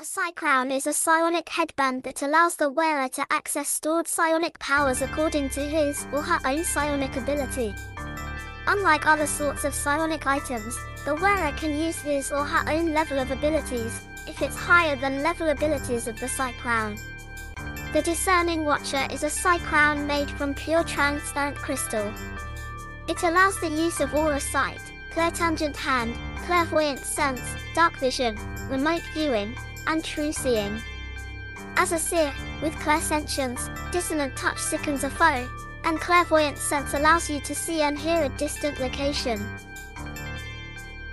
A Psycrown is a psionic headband that allows the wearer to access stored psionic powers according to his or her own psionic ability. Unlike other sorts of psionic items, the wearer can use his or her own level of abilities, if it's higher than level abilities of the Psycrown. The Discerning Watcher is a Psycrown made from pure transparent crystal. It allows the use of aura sight, clairtangent hand, clairvoyant sense, dark vision, remote viewing, and true seeing. As a seer, with clairsentience, dissonant touch sickens a foe, and clairvoyant sense allows you to see and hear a distant location.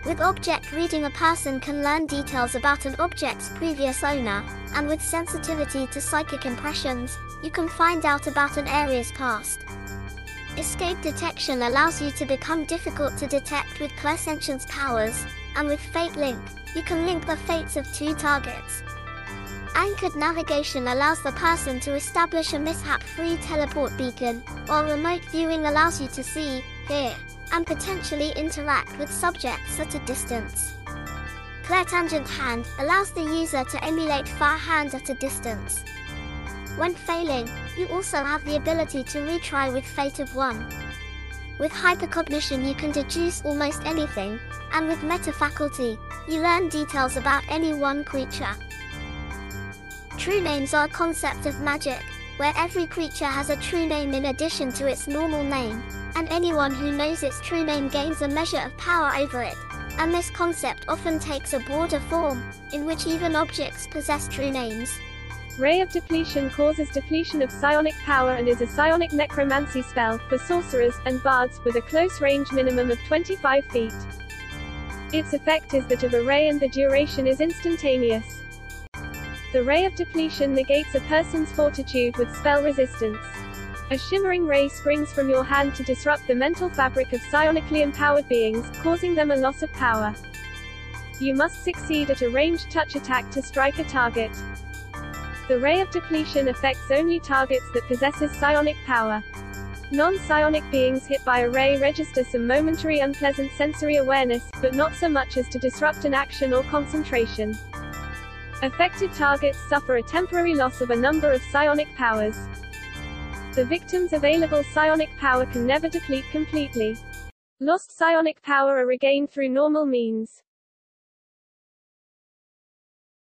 With object reading a person can learn details about an object's previous owner, and with sensitivity to psychic impressions, you can find out about an area's past. Escape detection allows you to become difficult to detect with clairsentience powers, and with Fate Link, you can link the fates of two targets. Anchored navigation allows the person to establish a mishap-free teleport beacon, while remote viewing allows you to see, hear, and potentially interact with subjects at a distance. Clairtangent Hand allows the user to emulate Far Hand at a distance. When failing, you also have the ability to retry with Fate of One. With hypercognition you can deduce almost anything, and with meta faculty, you learn details about any one creature. True names are a concept of magic, where every creature has a true name in addition to its normal name, and anyone who knows its true name gains a measure of power over it. And this concept often takes a broader form, in which even objects possess true names. Ray of Depletion causes depletion of psionic power and is a psionic necromancy spell for sorcerers and bards with a close range minimum of 25 feet. Its effect is that of a ray and the duration is instantaneous. The ray of depletion negates a person's fortitude with spell resistance. A shimmering ray springs from your hand to disrupt the mental fabric of psionically empowered beings, causing them a loss of power. You must succeed at a ranged touch attack to strike a target. The ray of depletion affects only targets that possesses psionic power. Non-psionic beings hit by a ray register some momentary unpleasant sensory awareness, but not so much as to disrupt an action or concentration. Affected targets suffer a temporary loss of a number of psionic powers. The victim's available psionic power can never deplete completely. Lost psionic power are regained through normal means.